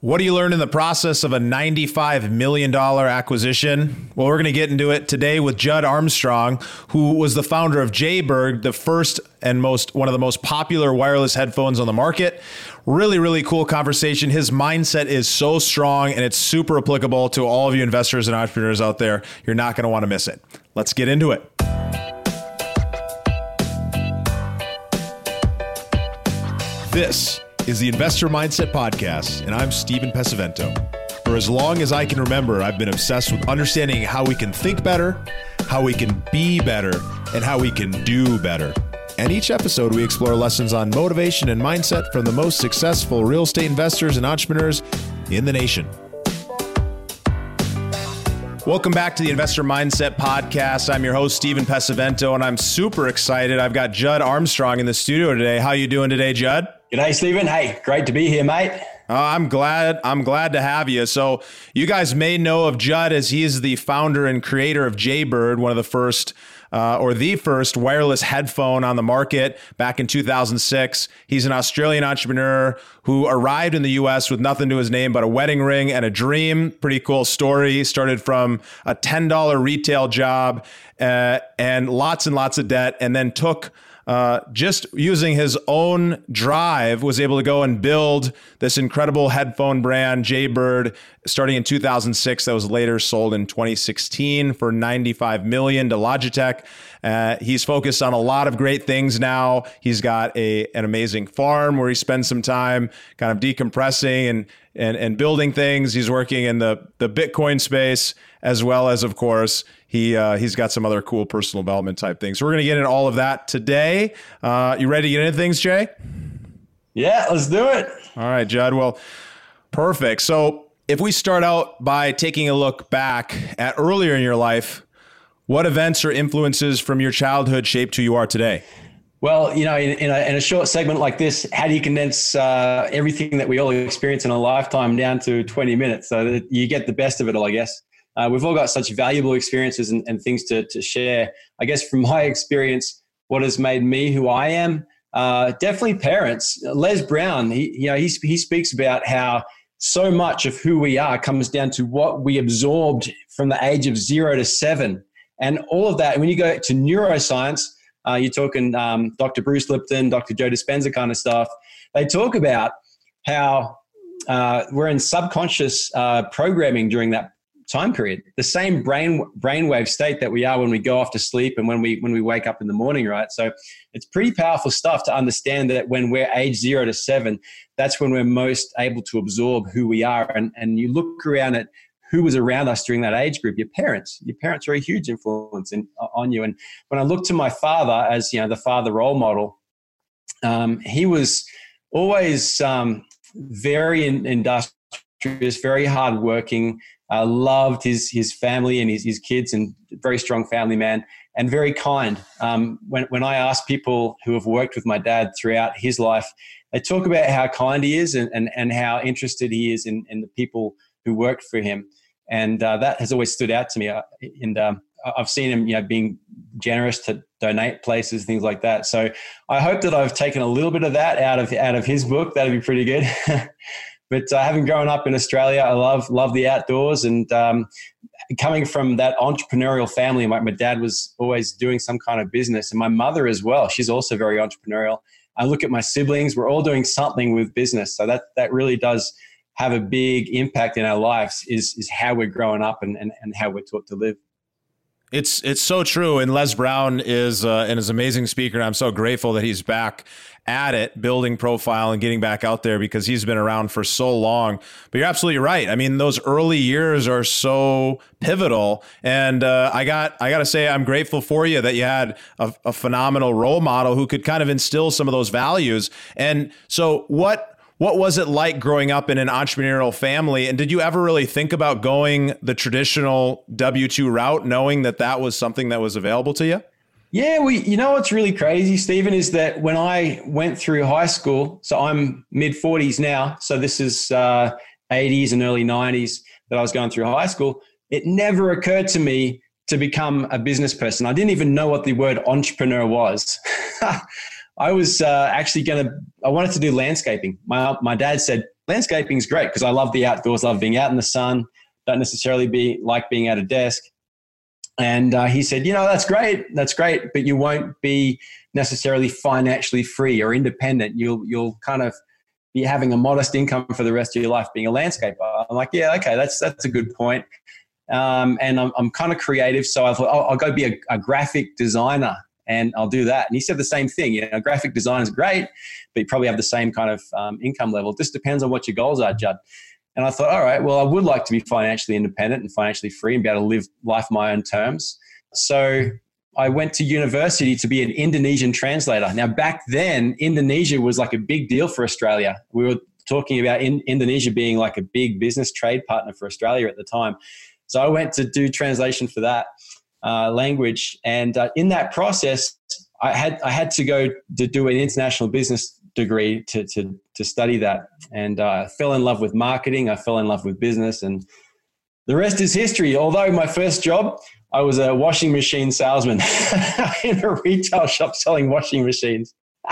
What do you learn in the process of a $95 million acquisition? Well, we're going to get into it today with Judd Armstrong, who was the founder of Jaybird, the first and most one of the most popular wireless headphones on the market. Really, really cool conversation. His mindset is so strong and it's super applicable to all of you investors and entrepreneurs out there. You're not going to want to miss it. Let's get into it. This is the Investor Mindset Podcast, and I'm Stephen Pesavento. For as long as I can remember, I've been obsessed with understanding how we can think better, how we can be better, and how we can do better. And each episode, we explore lessons on motivation and mindset from the most successful real estate investors and entrepreneurs in the nation. Welcome back to the Investor Mindset Podcast. I'm your host, Stephen Pesavento, and I'm super excited. I've got Judd Armstrong in the studio today. How you doing today, Judd? G'day, Stephen. Hey, great to be here, mate. Uh, I'm glad. I'm glad to have you. So, you guys may know of Judd as he is the founder and creator of Jaybird, one of the first uh, or the first wireless headphone on the market back in 2006. He's an Australian entrepreneur who arrived in the US with nothing to his name but a wedding ring and a dream. Pretty cool story. Started from a $10 retail job uh, and lots and lots of debt, and then took uh, just using his own drive, was able to go and build this incredible headphone brand, Jaybird, starting in 2006. That was later sold in 2016 for 95 million to Logitech. Uh, he's focused on a lot of great things now. He's got a an amazing farm where he spends some time kind of decompressing and and and building things. He's working in the the Bitcoin space as well as, of course, he uh, he's got some other cool personal development type things. So we're going to get into all of that today. Uh, you ready to get into things, Jay? Yeah, let's do it. All right, Judd. Well, perfect. So if we start out by taking a look back at earlier in your life, what events or influences from your childhood shaped who you are today? Well, you know, in, in, a, in a short segment like this, how do you condense uh, everything that we all experience in a lifetime down to 20 minutes so that you get the best of it all, I guess? Uh, we've all got such valuable experiences and, and, things to, to share. I guess from my experience, what has made me who I am, uh, definitely parents. Les Brown, he, you know, he, he speaks about how so much of who we are comes down to what we absorbed from the age of zero to seven. And all of that, when you go to neuroscience, uh, you're talking um, Dr. Bruce Lipton, Dr. Joe Dispenza kind of stuff, they talk about how uh, we're in subconscious uh, programming during that time period. The same brain brainwave state that we are when we go off to sleep and when we when we wake up in the morning, right? So it's pretty powerful stuff to understand that when we're age zero to seven, that's when we're most able to absorb who we are. And and you look around at who was around us during that age group your parents your parents are a huge influence in, on you and when i look to my father as you know the father role model um, he was always um, very industrious very hardworking uh, loved his his family and his, his kids and very strong family man and very kind. Um, when when I ask people who have worked with my dad throughout his life, they talk about how kind he is and and, and how interested he is in, in the people who worked for him, and uh, that has always stood out to me. Uh, and um, I've seen him, you know, being generous to donate places, things like that. So I hope that I've taken a little bit of that out of out of his book. That'd be pretty good. But uh, having grown up in Australia, I love love the outdoors and um, coming from that entrepreneurial family. My, my dad was always doing some kind of business, and my mother as well. She's also very entrepreneurial. I look at my siblings; we're all doing something with business. So that that really does have a big impact in our lives. Is is how we're growing up and, and, and how we're taught to live. It's it's so true, and Les Brown is uh, an amazing speaker, and I'm so grateful that he's back at it, building profile and getting back out there because he's been around for so long. But you're absolutely right. I mean, those early years are so pivotal, and uh, I got I got to say I'm grateful for you that you had a, a phenomenal role model who could kind of instill some of those values. And so, what what was it like growing up in an entrepreneurial family? And did you ever really think about going the traditional W 2 route, knowing that that was something that was available to you? Yeah, we. You know what's really crazy, Stephen, is that when I went through high school, so I'm mid forties now, so this is uh, 80s and early 90s that I was going through high school. It never occurred to me to become a business person. I didn't even know what the word entrepreneur was. I was uh, actually going to, I wanted to do landscaping. My, my dad said, landscaping is great because I love the outdoors, love being out in the sun, don't necessarily be like being at a desk. And uh, he said, you know, that's great, that's great, but you won't be necessarily financially free or independent. You'll, you'll kind of be having a modest income for the rest of your life being a landscaper. I'm like, yeah, okay, that's, that's a good point. Um, and I'm, I'm kind of creative. So I thought, oh, I'll go be a, a graphic designer and I'll do that. And he said the same thing. You know, graphic design is great, but you probably have the same kind of um, income level. It just depends on what your goals are, Judd. And I thought, all right, well, I would like to be financially independent and financially free and be able to live life my own terms. So I went to university to be an Indonesian translator. Now, back then, Indonesia was like a big deal for Australia. We were talking about in, Indonesia being like a big business trade partner for Australia at the time. So I went to do translation for that uh, language, and uh, in that process, I had I had to go to do an international business degree to to to study that, and uh, I fell in love with marketing. I fell in love with business, and the rest is history. Although my first job, I was a washing machine salesman in a retail shop selling washing machines.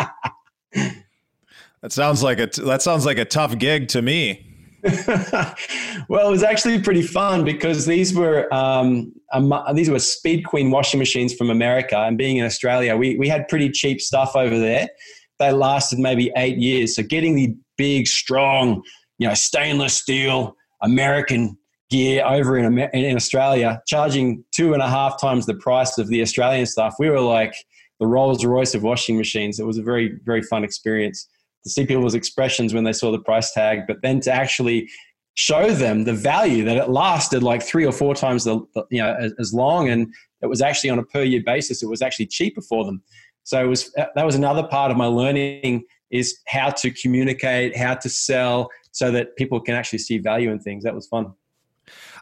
that sounds like a that sounds like a tough gig to me. well, it was actually pretty fun because these were um, these were Speed Queen washing machines from America, and being in Australia, we we had pretty cheap stuff over there. They lasted maybe eight years. So getting the big, strong, you know, stainless steel American gear over in in Australia, charging two and a half times the price of the Australian stuff, we were like the Rolls Royce of washing machines. It was a very very fun experience to see people's expressions when they saw the price tag, but then to actually show them the value that it lasted like three or four times the, you know as, as, long and it was actually on a per year basis it was actually cheaper for them. So it was that was another part of my learning is how to communicate how to sell so that people can actually see value in things. That was fun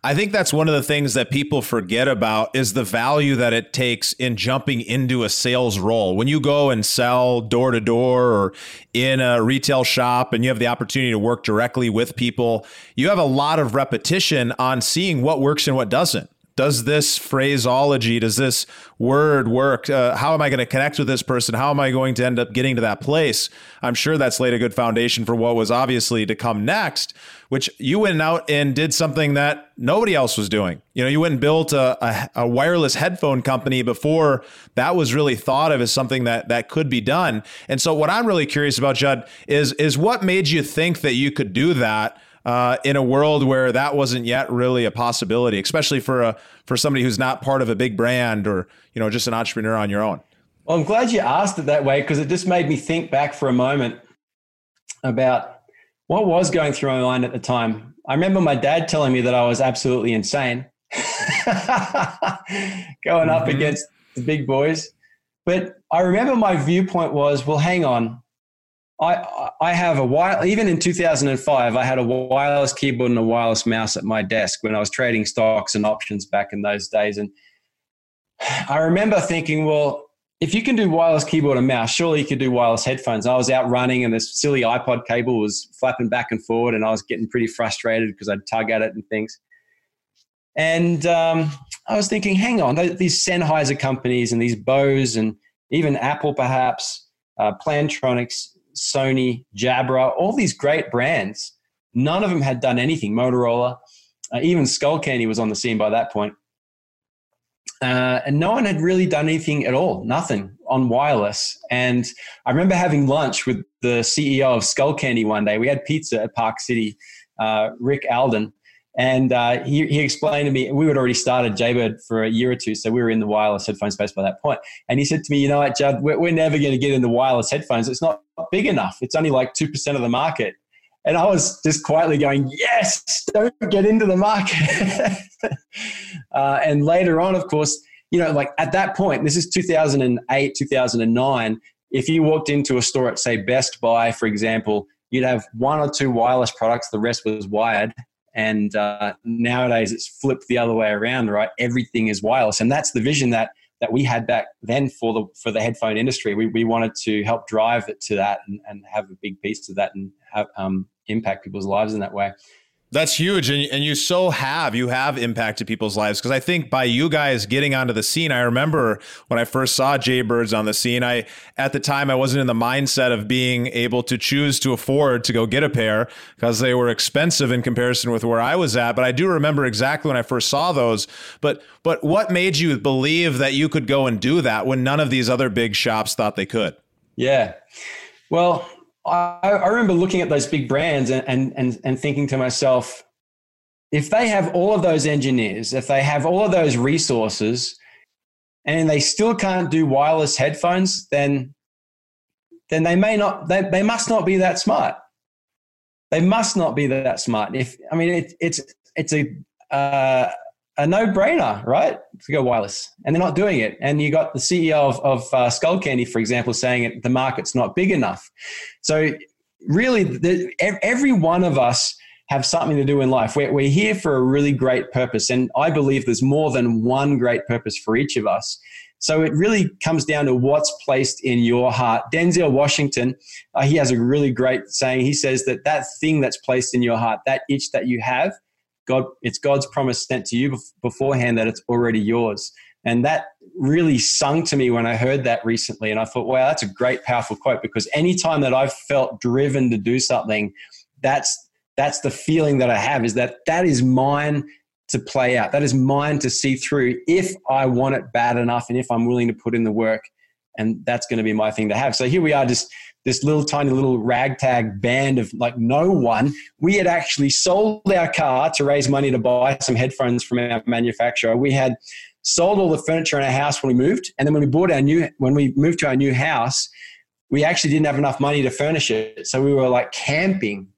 I think that's one of the things that people forget about is the value that it takes in jumping into a sales role. When you go and sell door to door or in a retail shop and you have the opportunity to work directly with people, you have a lot of repetition on seeing what works and what doesn't does this phraseology, does this word work? Uh, how am I going to connect with this person? How am I going to end up getting to that place? I'm sure that's laid a good foundation for what was obviously to come next, which you went out and did something that nobody else was doing. You know, you went and built a, a, a wireless headphone company before that was really thought of as something that that could be done. And so, what I'm really curious about, Judd, is is what made you think that you could do that? uh, in a world where that wasn't yet really a possibility, especially for a for somebody who's not part of a big brand or you know just an entrepreneur on your own. Well, I'm glad you asked it that way because it just made me think back for a moment about what was going through my mind at the time. I remember my dad telling me that I was absolutely insane, going up mm-hmm. against the big boys. But I remember my viewpoint was, well, hang on, I I have a while even in 2005 I had a wireless keyboard and a wireless mouse at my desk when I was trading stocks and options back in those days and I remember thinking well if you can do wireless keyboard and mouse surely you could do wireless headphones I was out running and this silly iPod cable was flapping back and forward and I was getting pretty frustrated because I'd tug at it and things and um, I was thinking hang on these Sennheiser companies and these Bose and even Apple perhaps uh, Plantronics Sony, Jabra, all these great brands. None of them had done anything. Motorola, uh, even Skullcandy was on the scene by that point. Uh, and no one had really done anything at all, nothing on wireless. And I remember having lunch with the CEO of Skullcandy one day. We had pizza at Park City, uh, Rick Alden, and uh, he, he explained to me, we had already started Jaybird for a year or two, so we were in the wireless headphone space by that point. And he said to me, you know what, Judd, we're, we're never going to get into wireless headphones. It's not big enough. It's only like 2% of the market. And I was just quietly going, yes, don't get into the market. uh, and later on, of course, you know, like at that point, this is 2008, 2009. If you walked into a store at, say, Best Buy, for example, you'd have one or two wireless products, the rest was wired. And uh, nowadays it's flipped the other way around, right? Everything is wireless. And that's the vision that that we had back then for the for the headphone industry. We, we wanted to help drive it to that and, and have a big piece of that and have um, impact people's lives in that way. That's huge. And, and you so have, you have impacted people's lives. Cause I think by you guys getting onto the scene, I remember when I first saw Jaybirds on the scene, I, at the time, I wasn't in the mindset of being able to choose to afford to go get a pair because they were expensive in comparison with where I was at. But I do remember exactly when I first saw those. But, but what made you believe that you could go and do that when none of these other big shops thought they could? Yeah. Well, I, I remember looking at those big brands and, and, and, and thinking to myself, if they have all of those engineers, if they have all of those resources, and they still can't do wireless headphones, then then they may not they, they must not be that smart. They must not be that smart. If I mean it, it's it's a uh, a no brainer, right? To go wireless, and they're not doing it. And you got the CEO of, of uh, Skullcandy, for example, saying it, the market's not big enough. So really, the, every one of us have something to do in life. We're, we're here for a really great purpose, and I believe there's more than one great purpose for each of us. So it really comes down to what's placed in your heart. Denzel Washington, uh, he has a really great saying. He says that that thing that's placed in your heart, that itch that you have God, it's God's promise sent to you beforehand that it's already yours. And that really sung to me when I heard that recently. And I thought, wow, that's a great, powerful quote because anytime that I've felt driven to do something, that's that's the feeling that I have is that that is mine to play out. That is mine to see through if I want it bad enough and if I'm willing to put in the work. And that's going to be my thing to have. So here we are, just this little tiny little ragtag band of like no one. We had actually sold our car to raise money to buy some headphones from our manufacturer. We had sold all the furniture in our house when we moved, and then when we bought our new when we moved to our new house, we actually didn't have enough money to furnish it. So we were like camping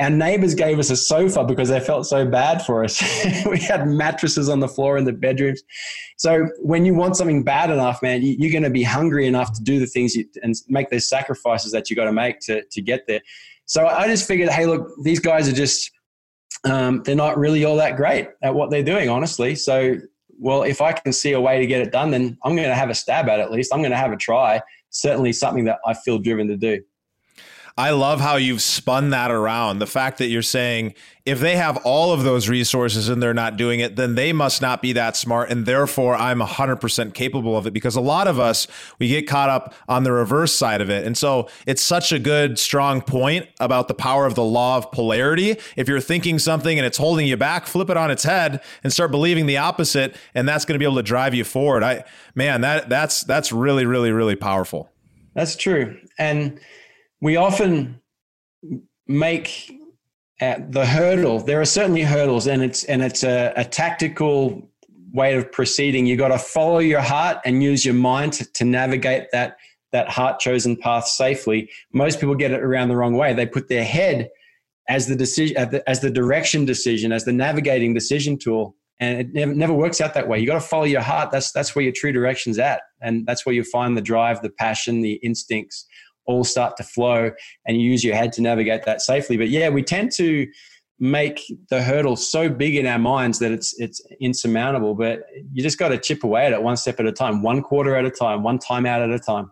our neighbors gave us a sofa because they felt so bad for us. we had mattresses on the floor in the bedrooms. So when you want something bad enough, man, you, are going to be hungry enough to do the things you, and make those sacrifices that you got to make to to get there. So I just figured, hey, look, these guys are just um, they're not really all that great at what they're doing, honestly. So well, if I can see a way to get it done, then I'm going to have a stab at it. At least I'm going to have a try. Certainly, something that I feel driven to do. I love how you've spun that around. The fact that you're saying if they have all of those resources and they're not doing it, then they must not be that smart. And therefore, I'm 100% capable of it because a lot of us, we get caught up on the reverse side of it. And so it's such a good, strong point about the power of the law of polarity. If you're thinking something and it's holding you back, flip it on its head and start believing the opposite. And that's going to be able to drive you forward. I, man, that that's, that's really, really, really powerful. That's true. And, we often make the hurdle. There are certainly hurdles, and it's and it's a, a tactical way of proceeding. You got to follow your heart and use your mind to, to navigate that that heart chosen path safely. Most people get it around the wrong way. They put their head as the decision as the direction decision as the navigating decision tool and it never, never works out that way you got to follow your heart that's that's where your true direction's at and that's where you find the drive the passion the instincts all start to flow and you use your head to navigate that safely. But yeah, we tend to make the hurdle so big in our minds that it's it's insurmountable. But you just got to chip away at it one step at a time, one quarter at a time, one time out at a time.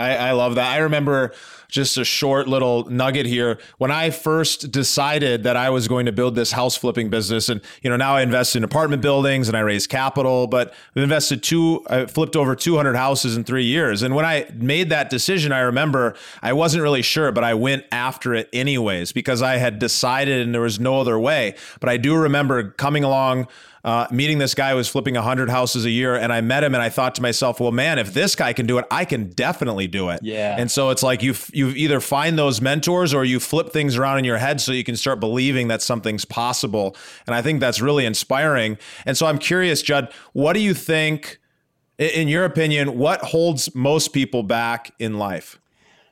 I, I, love that. I remember just a short little nugget here. When I first decided that I was going to build this house flipping business, and you know, now I invest in apartment buildings and I raise capital, but I've invested two, I flipped over 200 houses in three years. And when I made that decision, I remember I wasn't really sure, but I went after it anyways because I had decided and there was no other way. But I do remember coming along uh, meeting this guy who was flipping 100 houses a year. And I met him and I thought to myself, well, man, if this guy can do it, I can definitely do it. Yeah. And so it's like you you either find those mentors or you flip things around in your head so you can start believing that something's possible. And I think that's really inspiring. And so I'm curious, Judd, what do you think, in your opinion, what holds most people back in life?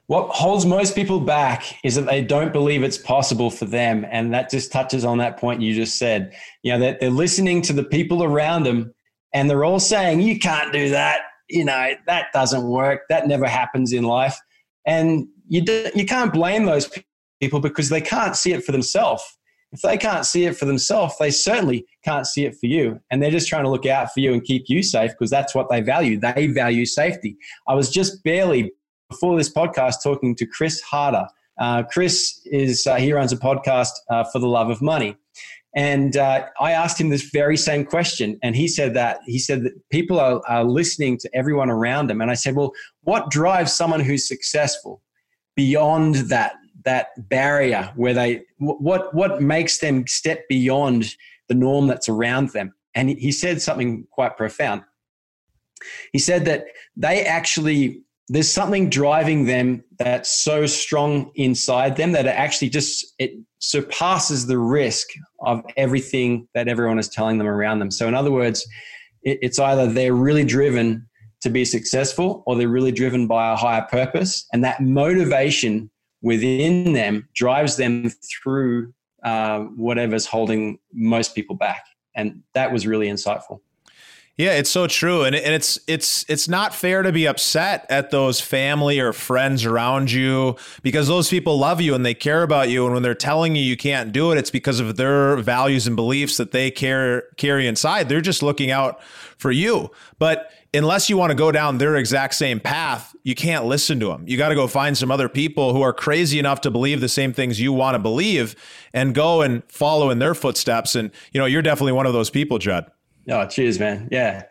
What holds most people back is that they don't believe it's possible for them. And that just touches on that point you just said. You know, that they're listening to the people around them and they're all saying, you can't do that. You know, that doesn't work. That never happens in life. And you, do, you can't blame those people because they can't see it for themselves. If they can't see it for themselves, they certainly can't see it for you. And they're just trying to look out for you and keep you safe because that's what they value. They value safety. I was just barely before this podcast talking to Chris Harder, Uh, Chris is uh, he runs a podcast uh, for the love of money, and uh, I asked him this very same question, and he said that he said that people are, are listening to everyone around them, and I said, well, what drives someone who's successful beyond that that barrier where they what what makes them step beyond the norm that's around them? And he said something quite profound. He said that they actually there's something driving them that's so strong inside them that it actually just it surpasses the risk of everything that everyone is telling them around them. So in other words it, it's either they're really driven to be successful or they're really driven by a higher purpose. And that motivation within them drives them through uh, whatever's holding most people back. And that was really insightful yeah, it's so true, and and it's it's it's not fair to be upset at those family or friends around you because those people love you and they care about you, and when they're telling you you can't do it, it's because of their values and beliefs that they care carry inside. They're just looking out for you, but unless you want to go down their exact same path, you can't listen to them. You got to go find some other people who are crazy enough to believe the same things you want to believe and go and follow in their footsteps. And, you know, you're definitely one of those people, Judd. Oh, cheers, man. Yeah.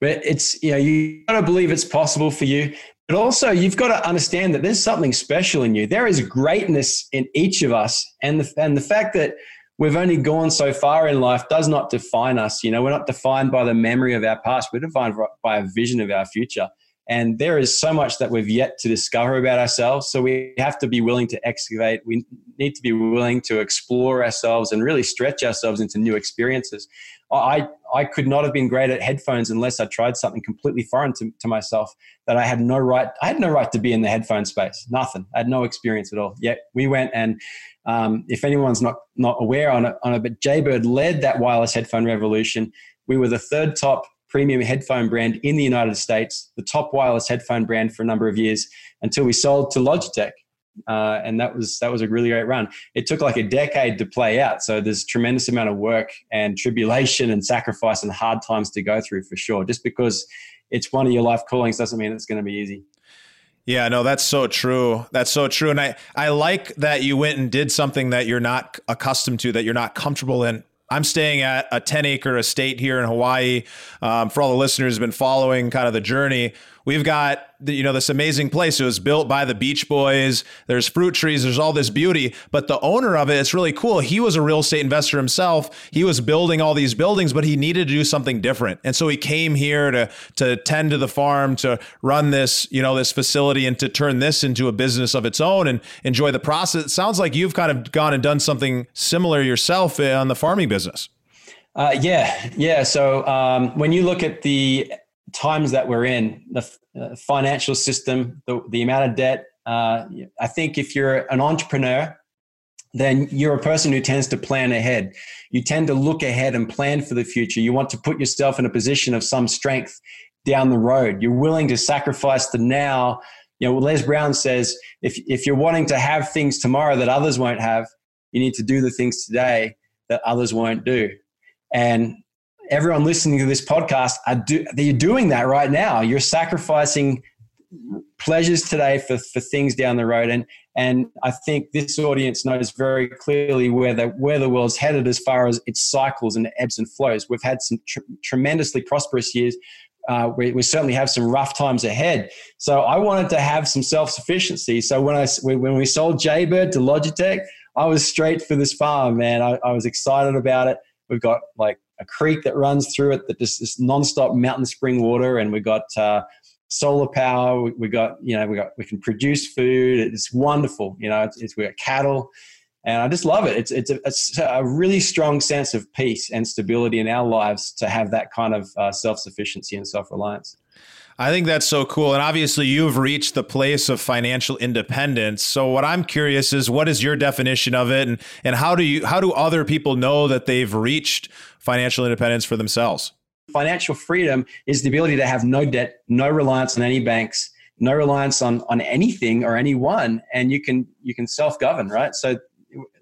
But it's, you know, you got to believe it's possible for you. But also, you've got to understand that there's something special in you. There is greatness in each of us. And the, and the fact that we've only gone so far in life does not define us. You know, we're not defined by the memory of our past, we're defined by a vision of our future. And there is so much that we've yet to discover about ourselves. So we have to be willing to excavate. We need to be willing to explore ourselves and really stretch ourselves into new experiences. I, I could not have been great at headphones unless I tried something completely foreign to, to myself that I had no right. I had no right to be in the headphone space. Nothing. I had no experience at all. Yet we went and um, if anyone's not not aware on it, on it, but Jaybird led that wireless headphone revolution. We were the third top premium headphone brand in the United States, the top wireless headphone brand for a number of years until we sold to Logitech. Uh, and that was that was a really great run. It took like a decade to play out, so there's tremendous amount of work and tribulation and sacrifice and hard times to go through for sure. Just because it's one of your life callings doesn't mean it's going to be easy. Yeah, no, that's so true. That's so true. And I, I like that you went and did something that you're not accustomed to, that you're not comfortable in. I'm staying at a 10 acre estate here in Hawaii. Um, for all the listeners who've been following kind of the journey, we've got you know this amazing place. It was built by the Beach Boys. There's fruit trees. There's all this beauty. But the owner of it, it's really cool. He was a real estate investor himself. He was building all these buildings, but he needed to do something different. And so he came here to to tend to the farm, to run this you know this facility, and to turn this into a business of its own and enjoy the process. It sounds like you've kind of gone and done something similar yourself eh, on the farming business. Uh, yeah, yeah. So um, when you look at the times that we're in, the uh, financial system, the, the amount of debt. Uh, I think if you're an entrepreneur, then you're a person who tends to plan ahead. You tend to look ahead and plan for the future. You want to put yourself in a position of some strength down the road. You're willing to sacrifice the now. You know, Les Brown says if, if you're wanting to have things tomorrow that others won't have, you need to do the things today that others won't do. And everyone listening to this podcast are do, you're doing that right now. You're sacrificing pleasures today for, for things down the road. And, and I think this audience knows very clearly where the, where the world's headed as far as its cycles and ebbs and flows. We've had some tr- tremendously prosperous years. Uh, we, we, certainly have some rough times ahead. So I wanted to have some self-sufficiency. So when I when we sold Jaybird to Logitech, I was straight for this farm, man. I, I was excited about it. We've got like a creek that runs through it that just this nonstop mountain spring water, and we got uh, solar power. We, we, got you know we got we can produce food. It's wonderful. You know, it's, it's we got cattle, and I just love it. It's it's a, it's a, really strong sense of peace and stability in our lives to have that kind of uh, self sufficiency and self reliance. I think that's so cool. And obviously, you've reached the place of financial independence. So, what I'm curious is, what is your definition of it, and and how do you how do other people know that they've reached financial independence for themselves? Financial freedom is the ability to have no debt, no reliance on any banks, no reliance on on anything or anyone, and you can you can self govern, right? So,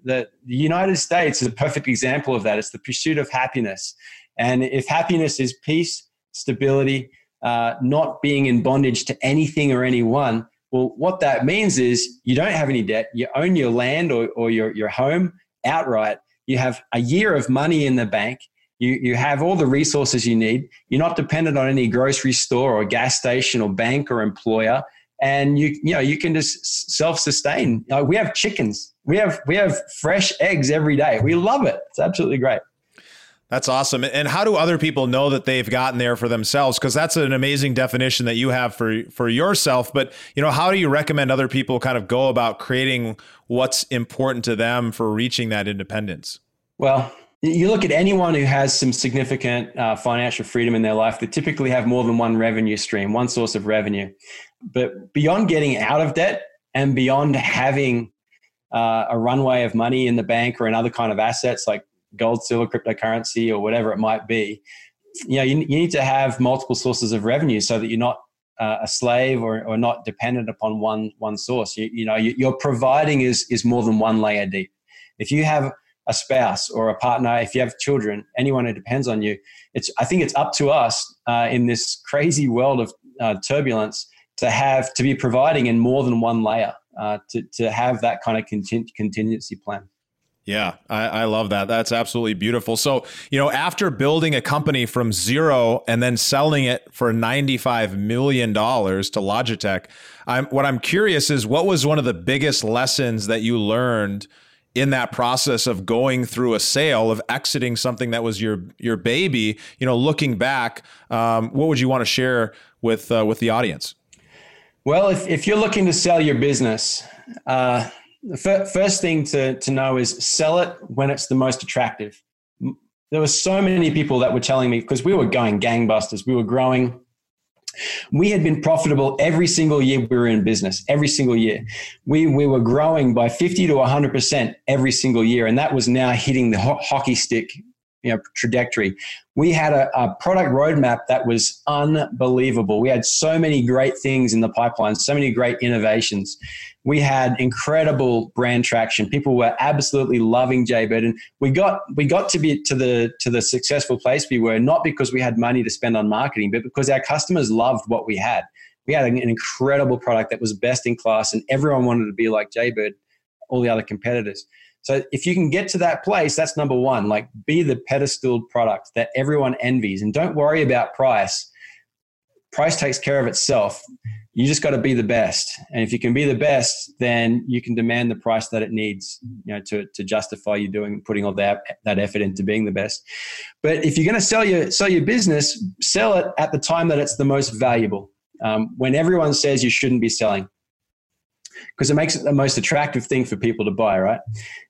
the, the United States is a perfect example of that. It's the pursuit of happiness, and if happiness is peace, stability uh, not being in bondage to anything or anyone, Well, what that means is you don't have any debt. You own your land or, or your, your home outright. You have a year of money in the bank. You, you have all the resources you need. You're not dependent on any grocery store or gas station or bank or employer. And you, you know, you can just self-sustain. Like we have chickens. We have, we have fresh eggs every day. We love it. It's absolutely great. That's awesome. And how do other people know that they've gotten there for themselves? Because that's an amazing definition that you have for for yourself. But you know, how do you recommend other people kind of go about creating what's important to them for reaching that independence? Well, you look at anyone who has some significant uh, financial freedom in their life, they typically have more than one revenue stream, one source of revenue. But beyond getting out of debt and beyond having uh, a runway of money in the bank or in other kind of assets like gold, silver, cryptocurrency, or whatever it might be, you know, you, you need to have multiple sources of revenue so that you're not uh, a slave or, or not dependent upon one one source. You, you know, you, your providing is is more than one layer deep. If you have a spouse or a partner, if you have children, anyone who depends on you, it's I think it's up to us uh, in this crazy world of uh, turbulence to have to be providing in more than one layer uh, to to have that kind of contingency plan. Yeah, I, I, love that. That's absolutely beautiful. So, you know, after building a company from zero and then selling it for $95 million to Logitech, I'm, what I'm curious is what was one of the biggest lessons that you learned in that process of going through a sale, of exiting something that was your your baby? You know, looking back, um, what would you want to share with uh, with the audience? Well, if, if you're looking to sell your business, uh, the first thing to, to know is sell it when it's the most attractive. There were so many people that were telling me because we were going gangbusters, we were growing. We had been profitable every single year we were in business, every single year. We, we were growing by 50 to 100% every single year. And that was now hitting the ho- hockey stick you know, trajectory. We had a, a, product roadmap that was unbelievable. We had so many great things in the pipeline, so many great innovations. We had incredible brand traction. People were absolutely loving Jaybird, and we got we got to be to the to the successful place we were not because we had money to spend on marketing, but because our customers loved what we had. We had an incredible product that was best in class, and everyone wanted to be like Jaybird, all the other competitors. So if you can get to that place, that's number one. Like be the pedestal product that everyone envies and don't worry about price. Price takes care of itself. You just got to be the best. And if you can be the best, then you can demand the price that it needs, you know, to, to justify you doing putting all that that effort into being the best. But if you're going to sell your sell your business, sell it at the time that it's the most valuable. Um, when everyone says you shouldn't be selling because it makes it the most attractive thing for people to buy, right?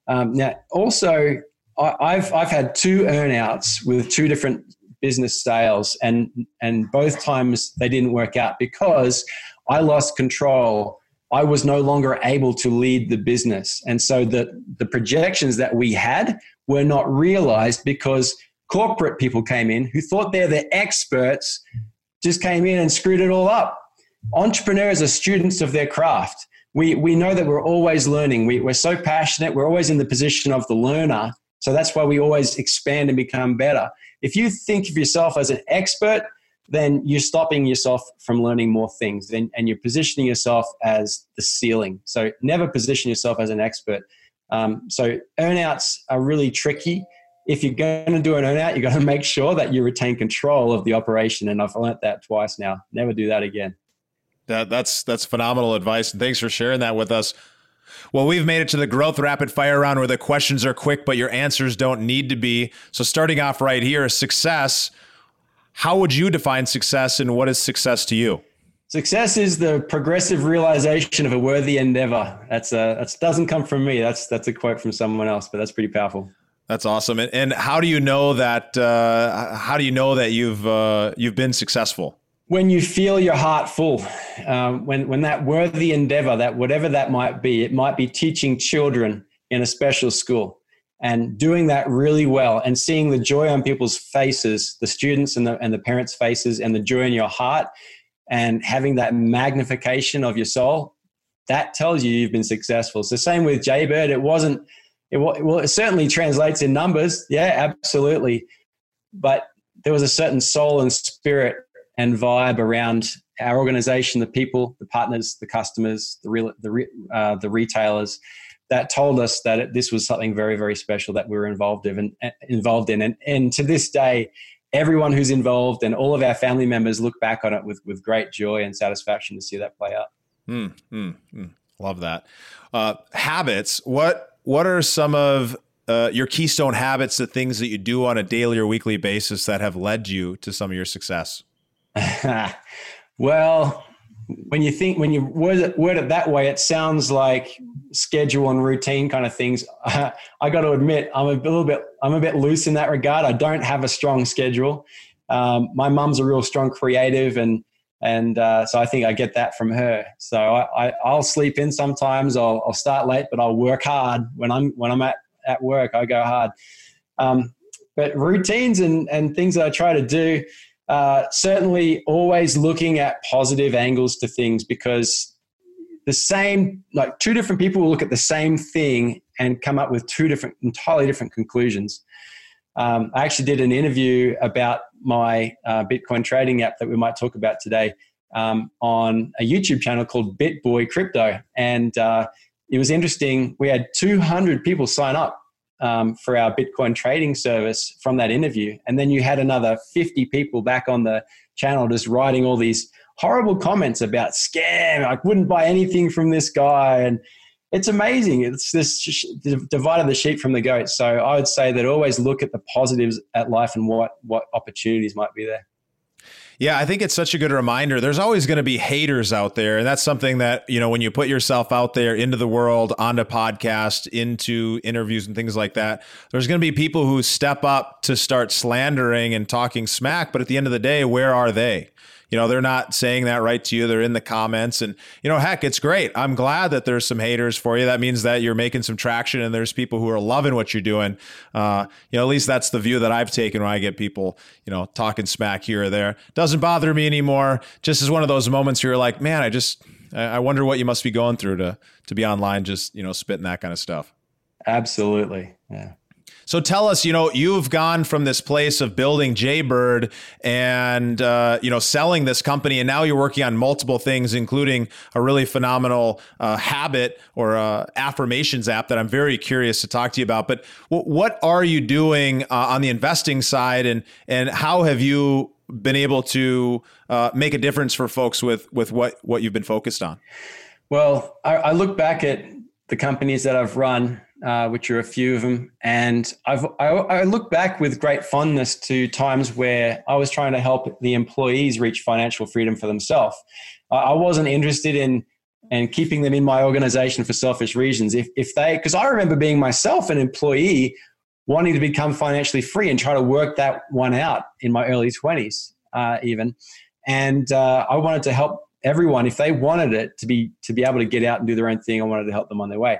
Um, now, also, I, have I've had two earnouts with two different business sales, and and both times they didn't work out because I lost control. I was no longer able to lead the business, and so the the projections that we had were not realized because corporate people came in who thought they're the experts, just came in and screwed it all up. Entrepreneurs are students of their craft we, we know that we're always learning. We, we're so passionate. We're always in the position of the learner. So that's why we always expand and become better. If you think of yourself as an expert, then you're stopping yourself from learning more things and, and you're positioning yourself as the ceiling. So never position yourself as an expert. Um, so earnouts are really tricky. If you're going to do an earnout, you've got to make sure that you retain control of the operation. And I've learned that twice now. Never do that again. That that's that's phenomenal advice, thanks for sharing that with us. Well, we've made it to the growth rapid fire round where the questions are quick, but your answers don't need to be. So, starting off right here, success. How would you define success, and what is success to you? Success is the progressive realization of a worthy endeavor. That's a that doesn't come from me. That's that's a quote from someone else, but that's pretty powerful. That's awesome. And, and how do you know that? Uh, how do you know that you've uh, you've been successful? when you feel your heart full, um, when, when that worthy endeavor, that whatever that might be, it might be teaching children in a special school and doing that really well and seeing the joy on people's faces, the students and the, and the parents' faces, and the joy in your heart, and having that magnification of your soul, that tells you you've been successful. So, same with Jaybird, it wasn't, it, well, it certainly translates in numbers. Yeah, absolutely. But there was a certain soul and spirit and vibe around our organization, the people, the partners, the customers, the real, the uh, the retailers that told us that it, this was something very very special that we were involved in and involved in. And, and to this day everyone who's involved and all of our family members look back on it with with great joy and satisfaction to see that play out. Mm, mm, mm. love that. Uh, habits what what are some of uh, your keystone habits the things that you do on a daily or weekly basis that have led you to some of your success? Well when you think when you word it, word it that way, it sounds like schedule and routine kind of things. I got to admit, I'm a little bit I'm a bit loose in that regard. I don't have a strong schedule. Um, my mum's a real strong creative, and and uh, so I think I get that from her. So I, I will sleep in sometimes. I'll, I'll start late, but I'll work hard when I'm when I'm at at work. I go hard. Um, but routines and and things that I try to do uh, certainly always looking at positive angles to things because the same, like two different people will look at the same thing and come up with two different, entirely different conclusions. Um, I actually did an interview about my uh, Bitcoin trading app that we might talk about today um, on a YouTube channel called BitBoy Crypto. And uh, it was interesting. We had 200 people sign up um, for our Bitcoin trading service from that interview. And then you had another 50 people back on the channel just writing all these horrible comments about scam. I wouldn't buy anything from this guy. And it's amazing. It's this divided the sheep from the goat. So I would say that always look at the positives at life and what, what opportunities might be there. Yeah, I think it's such a good reminder. There's always going to be haters out there. And that's something that, you know, when you put yourself out there into the world, onto podcast, into interviews and things like that, there's going to be people who step up to start slandering and talking smack. But at the end of the day, where are they? You know, they're not saying that right to you. They're in the comments. And, you know, heck, it's great. I'm glad that there's some haters for you. That means that you're making some traction and there's people who are loving what you're doing. Uh, you know, at least that's the view that I've taken when I get people, you know, talking smack here or there. Doesn't bother me anymore. Just as one of those moments where you're like, man, I just, I wonder what you must be going through to, to be online, just, you know, spitting that kind of stuff. Absolutely. Yeah. So tell us, you know, you've gone from this place of building Jaybird and uh, you know selling this company, and now you're working on multiple things, including a really phenomenal uh, habit or uh, affirmations app that I'm very curious to talk to you about. But w- what are you doing uh, on the investing side, and and how have you been able to uh, make a difference for folks with with what what you've been focused on? Well, I, I look back at the companies that I've run uh, which are a few of them. And I've, I, I, look back with great fondness to times where I was trying to help the employees reach financial freedom for themselves. I, wasn't interested in and keeping them in my organization for selfish reasons. If, if they, because I remember being myself an employee wanting to become financially free and try to work that one out in my early 20s, uh, even. And uh, I wanted to help everyone if they wanted it to be to be able to get out and do their own thing. I wanted to help them on their way.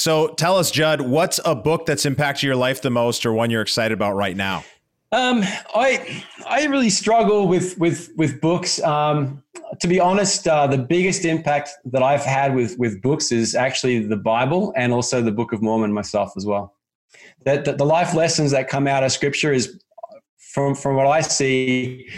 So tell us, Judd, what's a book that's impacted your life the most or one you're excited about right now? Um, I I really struggle with with with books. Um, to be honest, uh, the biggest impact that I've had with with books is actually the Bible and also the Book of Mormon myself as well. That, the life lessons that come out of Scripture is, from from what I see,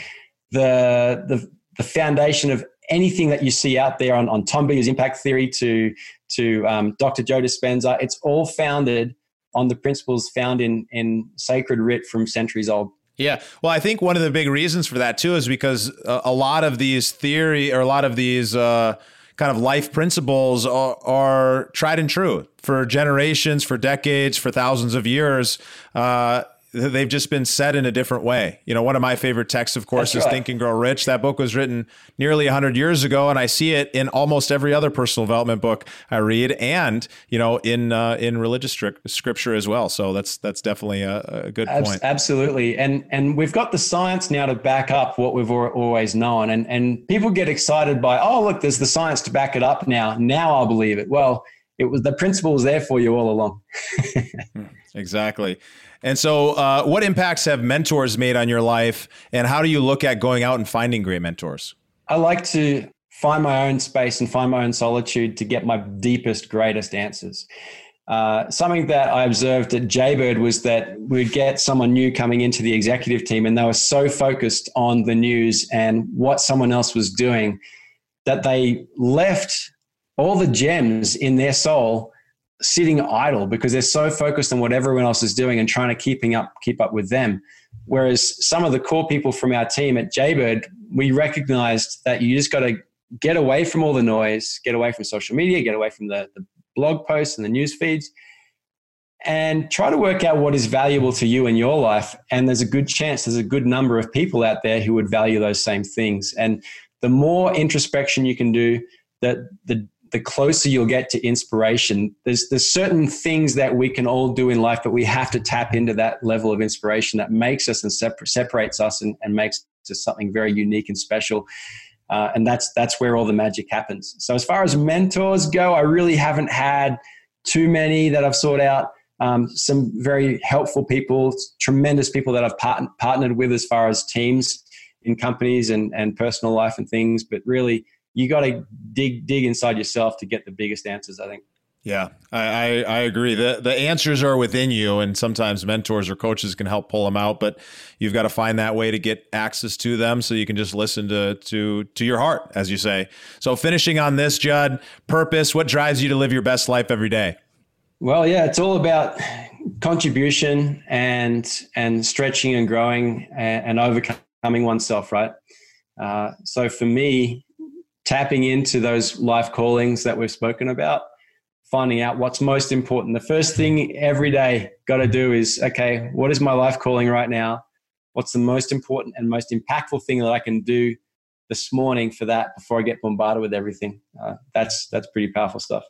the the the foundation of anything that you see out there on, on Tom Bilyeu's impact theory to to um, Dr. Joe Dispenza. It's all founded on the principles found in in sacred writ from centuries old. Yeah. Well, I think one of the big reasons for that too is because a, a lot of these theory or a lot of these uh, kind of life principles are, are, tried and true for generations, for decades, for thousands of years. Uh, they've just been said in a different way. You know, one of my favorite texts, of course, That's is right. Think and Grow Rich. That book was written nearly 100 years ago, and I see it in almost every other personal development book I read, and you know, in uh, in religious scripture as well. So that's that's definitely a, a good point. Absolutely, and and we've got the science now to back up what we've always known, and and people get excited by, oh, look, there's the science to back it up now. Now I'll believe it. Well, it was the principle was there for you all along. Hmm, exactly. And so, uh, what impacts have mentors made on your life, and how do you look at going out and finding great mentors? I like to find my own space and find my own solitude to get my deepest, greatest answers. uh, something that I observed at Jaybird was that we'd get someone new coming into the executive team, and they were so focused on the news and what someone else was doing that they left all the gems in their soul sitting idle because they're so focused on what everyone else is doing and trying to keeping up keep up with them. Whereas some of the core people from our team at Jaybird, we recognized that you just got to get away from all the noise, get away from social media, get away from the, the blog posts and the news feeds, and try to work out what is valuable to you in your life. And there's a good chance there's a good number of people out there who would value those same things. And the more introspection you can do, the the the closer you'll get to inspiration. There's there's certain things that we can all do in life, but we have to tap into that level of inspiration that makes us and separ- separates us and, and makes us something very unique and special. Uh, and that's that's where all the magic happens. So as far as mentors go, I really haven't had too many that I've sought out. Um, some very helpful people, tremendous people that I've part- partnered with as far as teams in companies and, and personal life and things. But really, you got to dig dig inside yourself to get the biggest answers. I think. Yeah, I, I, I, agree. The the answers are within you, and sometimes mentors or coaches can help pull them out. But you've got to find that way to get access to them, so you can just listen to to to your heart, as you say. So, finishing on this, Judd, purpose. What drives you to live your best life every day? Well, yeah, it's all about contribution and and stretching and growing and, and overcoming oneself, right? Uh, so for me, tapping into those life callings that we've spoken about finding out what's most important. The first thing every day got to do is okay, what is my life calling right now? What's the most important and most impactful thing that I can do this morning for that before I get bombarded with everything? Uh, that's that's pretty powerful stuff.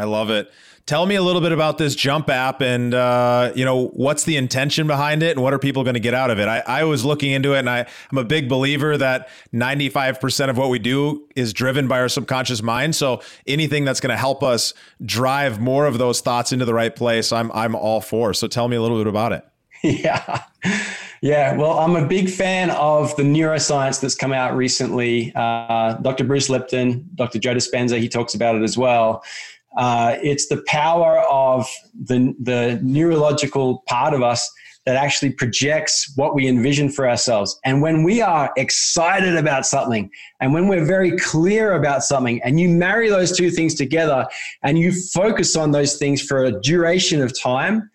I love it. Tell me a little bit about this Jump app, and uh, you know what's the intention behind it, and what are people going to get out of it? I, I was looking into it, and I, I'm a big believer that 95% of what we do is driven by our subconscious mind. So anything that's going to help us drive more of those thoughts into the right place, I'm I'm all for. So tell me a little bit about it. Yeah. Yeah, well, I'm a big fan of the neuroscience that's come out recently. Uh, Dr. Bruce Lipton, Dr. Joe Dispenza, he talks about it as well. Uh, it's the power of the, the neurological part of us that actually projects what we envision for ourselves. And when we are excited about something and when we're very clear about something and you marry those two things together and you focus on those things for a duration of time,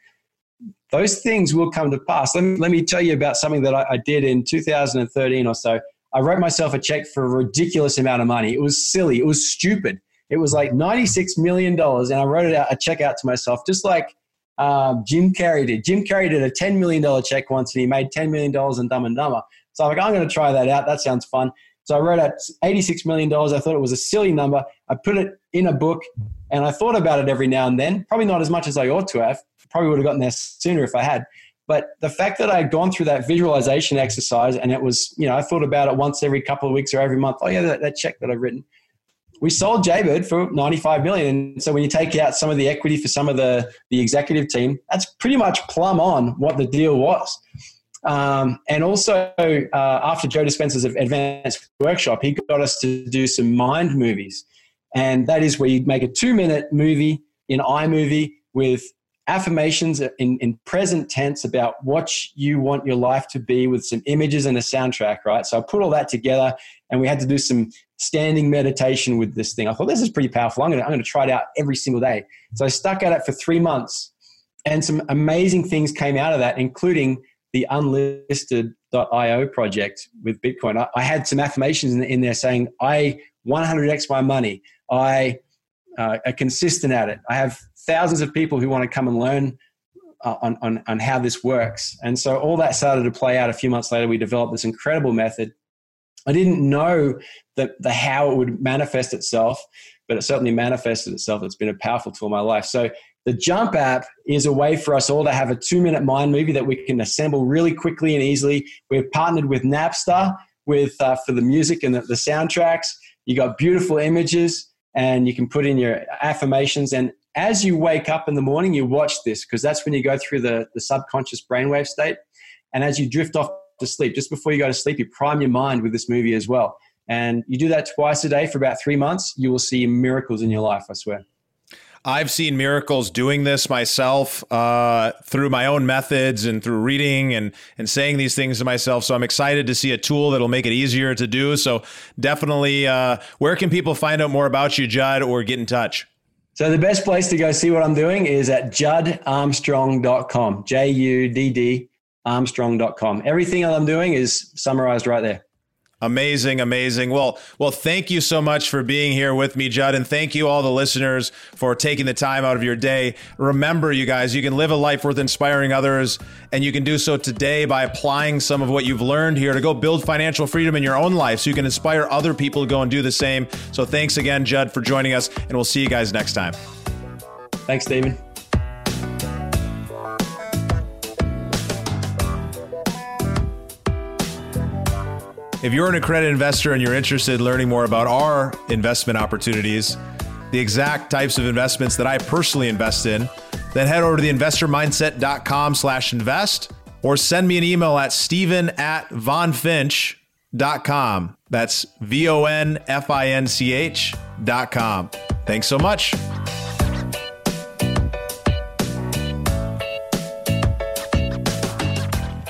those things will come to pass. Let me, let me tell you about something that I, I did in 2013 or so. I wrote myself a check for a ridiculous amount of money. It was silly. It was stupid. It was like $96 million. And I wrote it out, a check out to myself, just like um, Jim Carrey did. Jim Carrey did a $10 million check once and he made $10 million in Dumb and Dumber. So I'm like, I'm going to try that out. That sounds fun. So I wrote out $86 million. I thought it was a silly number. I put it in a book and I thought about it every now and then. Probably not as much as I ought to have. Probably would have gotten there sooner if I had. But the fact that I had gone through that visualization exercise and it was, you know, I thought about it once every couple of weeks or every month. Oh, yeah, that, that check that I've written we sold Jaybird for 95 million. So when you take out some of the equity for some of the, the executive team, that's pretty much plumb on what the deal was. Um, and also, uh, after Joe Dispenza's advanced workshop, he got us to do some mind movies. And that is where you make a two minute movie in iMovie with affirmations in, in present tense about what you want your life to be with some images and a soundtrack, right? So I put all that together and we had to do some standing meditation with this thing. I thought this is pretty powerful. I'm going to, I'm going to try it out every single day. So I stuck at it for three months and some amazing things came out of that, including the unlisted.io project with Bitcoin. I, I had some affirmations in, in, there saying, I 100x my money. I uh, are consistent at it. I have thousands of people who want to come and learn uh, on, on, on how this works. And so all that started to play out a few months later. We developed this incredible method I didn't know that the how it would manifest itself, but it certainly manifested itself. It's been a powerful tool in my life. So the Jump app is a way for us all to have a two-minute mind movie that we can assemble really quickly and easily. We've partnered with Napster with uh, for the music and the, the soundtracks. You got beautiful images, and you can put in your affirmations. And as you wake up in the morning, you watch this because that's when you go through the, the subconscious brainwave state. And as you drift off to sleep, just before you go to sleep, you prime your mind with this movie as well. And you do that twice a day for about three months, you will see miracles in your life, I swear. I've seen miracles doing this myself uh, through my own methods and through reading and and saying these things to myself. So I'm excited to see a tool that'll make it easier to do. So definitely, uh, where can people find out more about you, Judd, or get in touch? So the best place to go see what I'm doing is at juddarmstrong.com. J U D D armstrong.com. Everything that I'm doing is summarized right there. Amazing, amazing. Well, well, thank you so much for being here with me, Judd, and thank you all the listeners for taking the time out of your day. Remember, you guys, you can live a life worth inspiring others, and you can do so today by applying some of what you've learned here to go build financial freedom in your own life, so you can inspire other people to go and do the same. So, thanks again, Judd, for joining us, and we'll see you guys next time. Thanks, David. If you're an accredited investor and you're interested in learning more about our investment opportunities, the exact types of investments that I personally invest in, then head over to the investormindset.com slash invest or send me an email at stephen at vonfinch.com. That's V-O-N-F-I-N-C-H dot com. Thanks so much.